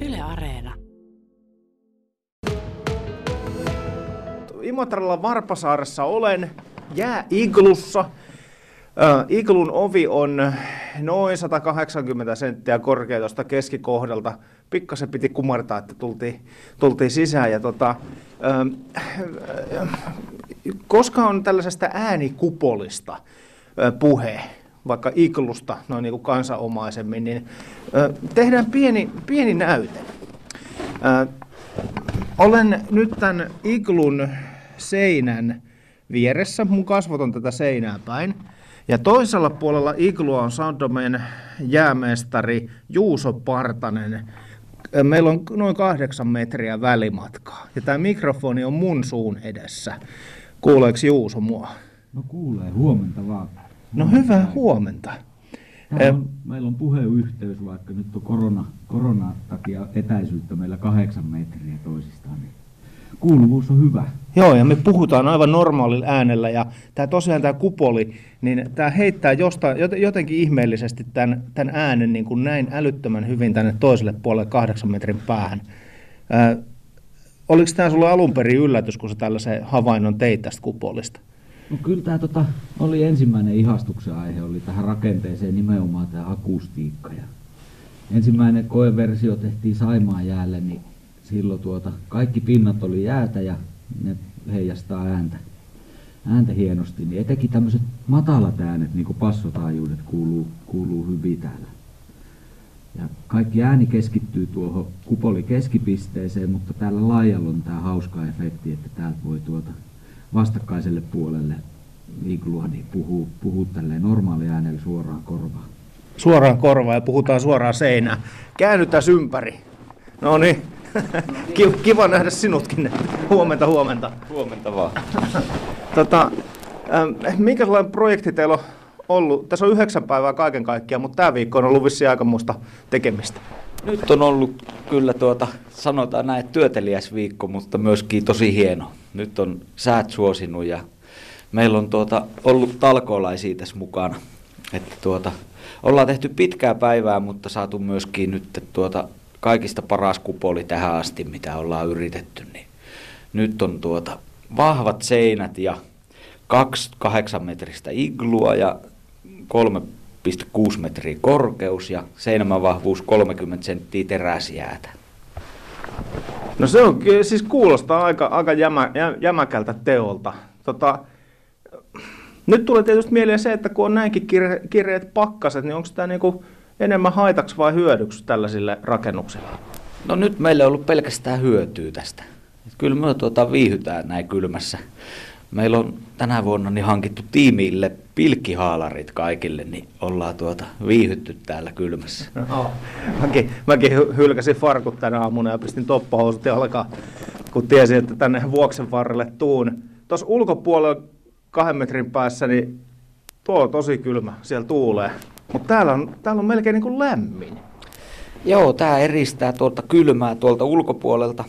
Yle Areena. Imatralla Varpasaaressa olen jääiglussa. Äh, Iglun ovi on noin 180 senttiä korkea tuosta keskikohdalta. Pikkasen piti kumartaa, että tultiin, tultiin sisään. Ja tota, äh, koska on tällaisesta äänikupolista äh, puhe, vaikka iglusta noin niin kuin kansanomaisemmin, niin tehdään pieni, pieni näyte. Olen nyt tämän iglun seinän vieressä, mun kasvot on tätä seinää päin. Ja toisella puolella iglua on Soundomen jäämestari Juuso Partanen. Meillä on noin kahdeksan metriä välimatkaa. Ja tämä mikrofoni on mun suun edessä. Kuuleeko Juuso mua? No kuulee, huomenta vaan. No hyvää huomenta. Täällä on, meillä on puheyhteys, vaikka nyt on korona, korona takia etäisyyttä meillä kahdeksan metriä toisistaan. Niin kuuluvuus on hyvä. Joo, ja me puhutaan aivan normaalilla äänellä, ja tämä tosiaan tämä kupoli, niin tämä heittää jostain, jotenkin ihmeellisesti tämän, tämän äänen niin kuin näin älyttömän hyvin tänne toiselle puolelle kahdeksan metrin päähän. Ää, oliko tämä sulle alun perin yllätys, kun sä tällaisen havainnon teit tästä kupolista? No kyllä tämä tota, oli ensimmäinen ihastuksen aihe, oli tähän rakenteeseen nimenomaan tämä akustiikka. Ja ensimmäinen koeversio tehtiin Saimaan jäälle, niin silloin tuota, kaikki pinnat oli jäätä ja ne heijastaa ääntä, ääntä hienosti. Niin etenkin tämmöiset matalat äänet, niin kuin passotaajuudet, kuuluu, kuuluu hyvin täällä. Ja kaikki ääni keskittyy tuohon kupoli keskipisteeseen, mutta täällä laajalla on tämä hauska efekti, että täältä voi tuota vastakkaiselle puolelle niin puhuu, puhuu tälleen normaali äänellä suoraan korvaan. Suoraan korvaan ja puhutaan suoraan seinään. Käännytään ympäri. No niin. Kiva nähdä sinutkin. Huomenta, huomenta. Huomenta vaan. tota, minkälainen projekti teillä on ollut? Tässä on yhdeksän päivää kaiken kaikkiaan, mutta tämä viikko on ollut vissiin aika muusta tekemistä. Nyt on ollut kyllä tuota, sanotaan näin, työteliäs viikko, mutta myöskin tosi hieno. Nyt on säät suosinut ja meillä on tuota, ollut talkoolaisia tässä mukana. Että tuota, ollaan tehty pitkää päivää, mutta saatu myöskin nyt tuota, kaikista paras kupoli tähän asti, mitä ollaan yritetty. Niin nyt on tuota, vahvat seinät ja kaksi kahdeksan metristä iglua ja 3,6 metriä korkeus ja seinämän vahvuus 30 senttiä teräsjäätä. No se on, siis kuulostaa aika, aika jämä, jämäkältä teolta. Tota, nyt tulee tietysti mieleen se, että kun on näinkin kirje, kirjeet pakkaset, niin onko tämä niinku enemmän haitaksi vai hyödyksi tällaisille rakennuksille? No nyt meillä on ollut pelkästään hyötyä tästä. Kyllä me tuota viihytään näin kylmässä. Meillä on tänä vuonna niin hankittu tiimille pilkkihaalarit kaikille, niin ollaan tuota viihytty täällä kylmässä. No, mäkin, mäkin hylkäsin farkut tänä aamuna ja pistin toppahousut jalkaan, kun tiesin, että tänne vuoksen varrelle tuun. Tuossa ulkopuolella kahden metrin päässä, niin tuo on tosi kylmä, siellä tuulee. Mutta täällä on, täällä on melkein niin kuin lämmin. Joo, tämä eristää tuolta kylmää tuolta ulkopuolelta,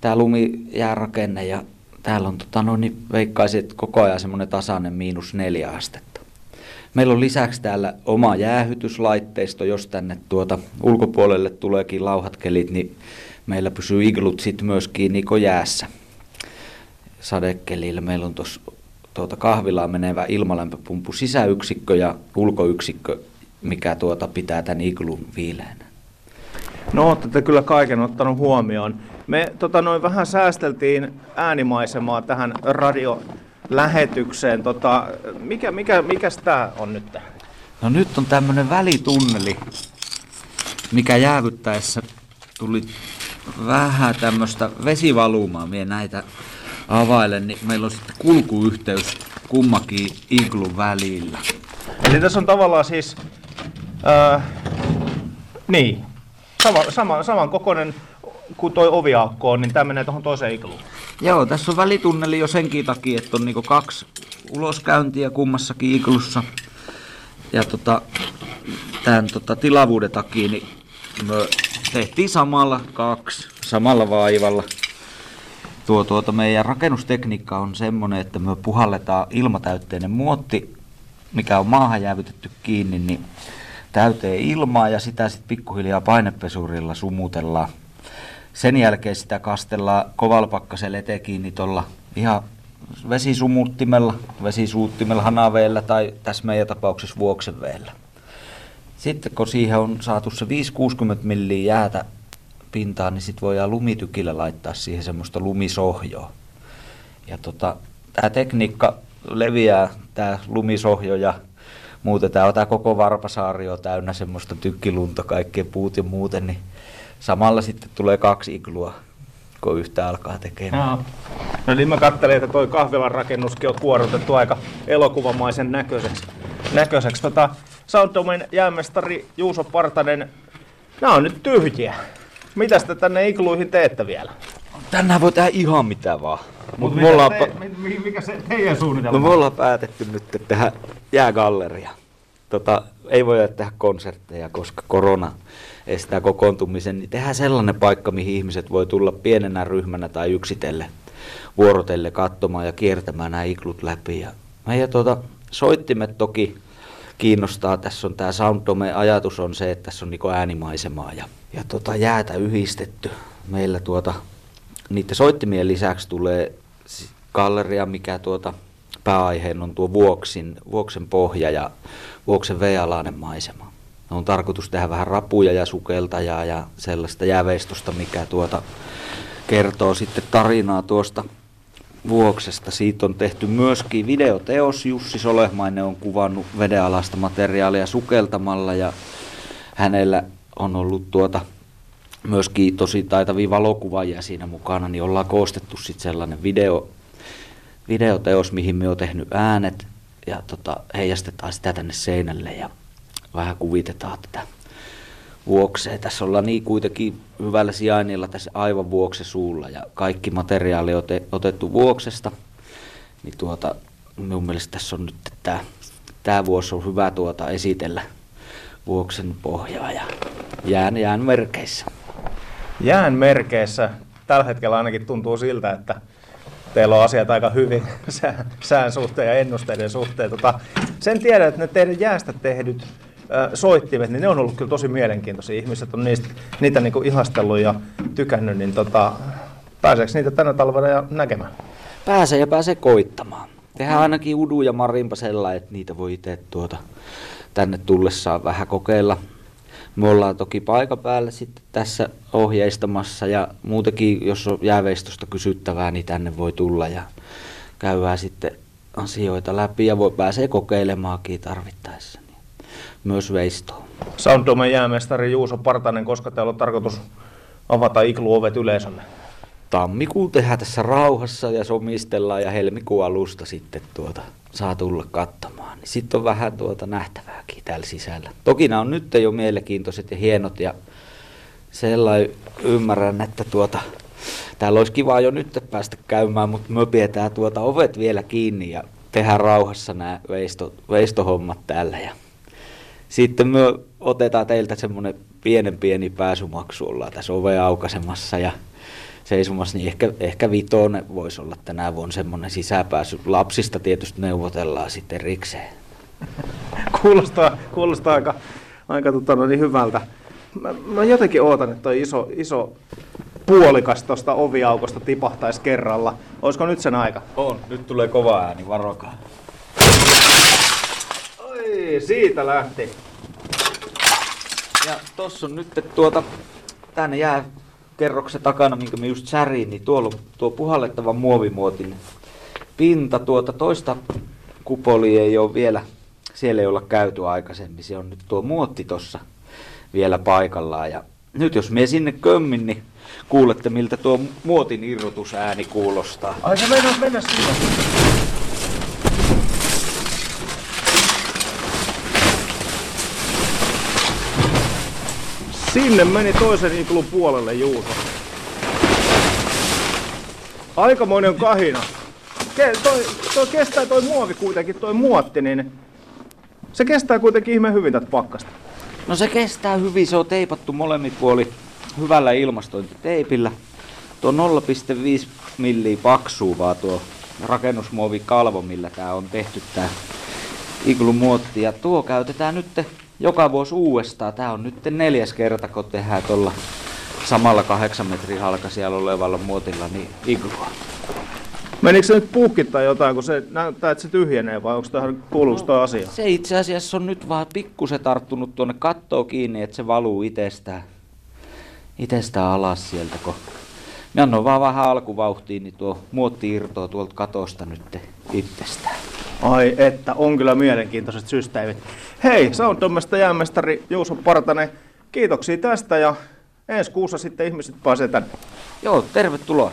tämä lumijäärakenne ja täällä on tota, no, niin veikkaisin, että koko ajan semmoinen tasainen miinus neljä astetta. Meillä on lisäksi täällä oma jäähytyslaitteisto, jos tänne tuota ulkopuolelle tuleekin lauhat kelit, niin meillä pysyy iglut sitten myöskin niin jäässä sadekelillä. Meillä on tuossa tuota kahvilaan menevä ilmalämpöpumppu sisäyksikkö ja ulkoyksikkö, mikä tuota pitää tämän iglun viileänä. No olette kyllä kaiken ottanut huomioon. Me tota, noin vähän säästeltiin äänimaisemaa tähän radiolähetykseen. Tota, mikä, mikä, mikäs tää on nyt? No nyt on tämmönen välitunneli, mikä jäävyttäessä tuli vähän tämmöistä vesivalumaa. Mie näitä availen, niin meillä on sitten kulkuyhteys kummakin iglun välillä. Eli tässä on tavallaan siis, äh, niin, sama, sama, saman kokoinen kuin toi oviaukko on, niin tämä menee tuohon toiseen igluun. Joo, tässä on välitunneli jo senkin takia, että on niinku kaksi uloskäyntiä kummassakin iglussa. Ja tota, tämän tota, tilavuuden takia niin me tehtiin samalla kaksi, samalla vaivalla. Tuo, tuota, meidän rakennustekniikka on semmoinen, että me puhalletaan ilmatäytteinen muotti, mikä on maahan jäävytetty kiinni, niin täyteen ilmaa ja sitä sitten pikkuhiljaa painepesurilla sumutellaan. Sen jälkeen sitä kastellaan kovalpakkasella eteen kiinni tuolla ihan vesisumuttimella, vesisuuttimella, hanaveellä tai tässä meidän tapauksessa vuoksenveellä. Sitten kun siihen on saatu se 5-60 milliä jäätä pintaan, niin sitten voidaan lumitykillä laittaa siihen semmoista lumisohjoa. Ja tota, tämä tekniikka leviää, tämä lumisohjo ja muuten tämä, tämä koko Varpasaario täynnä semmoista tykkilunta, kaikkea puut ja muuten, niin samalla sitten tulee kaksi iglua, kun yhtä alkaa tekemään. Joo. No niin mä katselin, että toi kahvilan rakennuskin on kuorutettu aika elokuvamaisen näköiseksi. näköiseksi. Tota, Sounddomen jäämestari Juuso Partanen, nämä on nyt tyhjiä. Mitäs te tänne igluihin teette vielä? Tänään voi tehdä ihan mitä vaan. Mut Mutta me ollaan, te, mi- mikä se teidän suunnitelma no, me ollaan päätetty nyt tehdä jäägalleria. Tota, ei voi tehdä konsertteja, koska korona estää kokoontumisen, niin tehdään sellainen paikka, mihin ihmiset voi tulla pienenä ryhmänä tai yksitelle vuorotelle katsomaan ja kiertämään nämä iklut läpi. Ja meidän tuota, soittimet toki kiinnostaa. Tässä on tämä Sounddome ajatus on se, että tässä on niinku äänimaisemaa ja, ja tota, jäätä yhdistetty. Meillä tuota, niiden soittimien lisäksi tulee galleria, mikä tuota, pääaiheen on tuo vuoksin, vuoksen pohja ja vuoksen vealainen maisema. On tarkoitus tehdä vähän rapuja ja sukeltajaa ja sellaista jääveistosta, mikä tuota kertoo sitten tarinaa tuosta vuoksesta. Siitä on tehty myöskin videoteos. Jussi Solehmainen on kuvannut vedenalaista materiaalia sukeltamalla ja hänellä on ollut tuota myöskin tosi taitavia valokuvaajia siinä mukana, niin ollaan koostettu sitten sellainen video, videoteos, mihin me on tehnyt äänet ja tota, heijastetaan sitä tänne seinälle ja vähän kuvitetaan tätä vuoksea. Tässä ollaan niin kuitenkin hyvällä sijainnilla tässä aivan vuokse suulla ja kaikki materiaali on ote, otettu vuoksesta. Niin tuota, minun mielestä tässä on nyt tämä, tämä vuosi on hyvä tuota esitellä vuoksen pohjaa ja jään, jään merkeissä. Jään merkeissä tällä hetkellä ainakin tuntuu siltä, että teillä on asiat aika hyvin sään, suhteen ja ennusteiden suhteen. Tota, sen tiedän, että ne teidän jäästä tehdyt soittimet, niin ne on ollut kyllä tosi mielenkiintoisia. Ihmiset on niistä, niitä niinku ihastellut ja tykännyt, niin tota, pääseekö niitä tänä talvena ja näkemään? Pääsee ja pääsee koittamaan. Tehdään ainakin Udu ja Marimpa sellainen, että niitä voi itse tuota, tänne tullessaan vähän kokeilla. Me ollaan toki paikan päällä sitten tässä ohjeistamassa ja muutenkin, jos on jääveistosta kysyttävää, niin tänne voi tulla ja käydään sitten asioita läpi ja voi pääsee kokeilemaankin tarvittaessa. Niin myös veistoon. Sounddomen jäämestari Juuso Partanen, koska teillä on tarkoitus avata igluovet yleisölle? Tammikuun tehdään tässä rauhassa ja somistellaan ja helmikuun alusta sitten tuota saa tulla katsomaan. Niin sitten on vähän tuota nähtävääkin täällä sisällä. Toki nämä on nyt jo mielenkiintoiset ja hienot ja sellainen ymmärrän, että tuota, täällä olisi kiva jo nyt päästä käymään, mutta me pidetään tuota ovet vielä kiinni ja tehdään rauhassa nämä veisto, veistohommat täällä. Ja sitten me otetaan teiltä semmoinen pienen pieni pääsymaksu, ollaan tässä ove aukasemassa ja seisomassa, niin ehkä, ehkä vitonen voisi olla tänä vuonna semmoinen sisäpääsy. Lapsista tietysti neuvotellaan sitten erikseen. Kuulostaa, kuulostaa aika, aika tota, no niin hyvältä. Mä, mä jotenkin ootan, että toi iso, iso puolikas tuosta oviaukosta tipahtaisi kerralla. Olisiko nyt sen aika? On, nyt tulee kova ääni, varokaa. Oi, siitä lähti. Ja tossa on nyt tuota, tänne jää kerroksen takana, minkä me just säriin, niin tuolla on tuo puhallettava muovimuotin pinta. Tuota toista kupolia ei ole vielä, siellä ei olla käyty aikaisemmin. Se on nyt tuo muotti tossa vielä paikallaan. Ja nyt jos me sinne kömmin, niin kuulette miltä tuo muotin irrotusääni kuulostaa. Ai se mennä, mennä sinne. Sinne meni toisen iklun puolelle Juuso. Aikamoinen kahina. Ke, toi, toi kestää toi muovi kuitenkin, toi muotti, niin se kestää kuitenkin ihme hyvin tätä pakkasta. No se kestää hyvin, se on teipattu molemmin puoli hyvällä ilmastointiteipillä. Tuo 0,5 milliä paksuu vaan tuo rakennusmuovikalvo, millä tää on tehty tää iglumuotti. Ja tuo käytetään nyt joka vuosi uudestaan. Tämä on nyt neljäs kerta, kun tehdään tuolla samalla kahdeksan metrin halkaisijalla olevalla muotilla niin iglua. Menikö se nyt puhki tai jotain, kun se näyttää, että se tyhjenee vai onko tähän kuuluuko toi asia? Se itse asiassa on nyt vaan pikkusen tarttunut tuonne kattoon kiinni, että se valuu itsestään, itsestään alas sieltä. Kun me annoin vaan vähän alkuvauhtiin, niin tuo muotti irtoaa tuolta katosta nyt itsestään. Ai että, on kyllä mielenkiintoiset systeemit. Hei, Sounddomesta jäämestari Juuso Partanen, kiitoksia tästä ja ensi kuussa sitten ihmiset pääsee tänne. Joo, tervetuloa.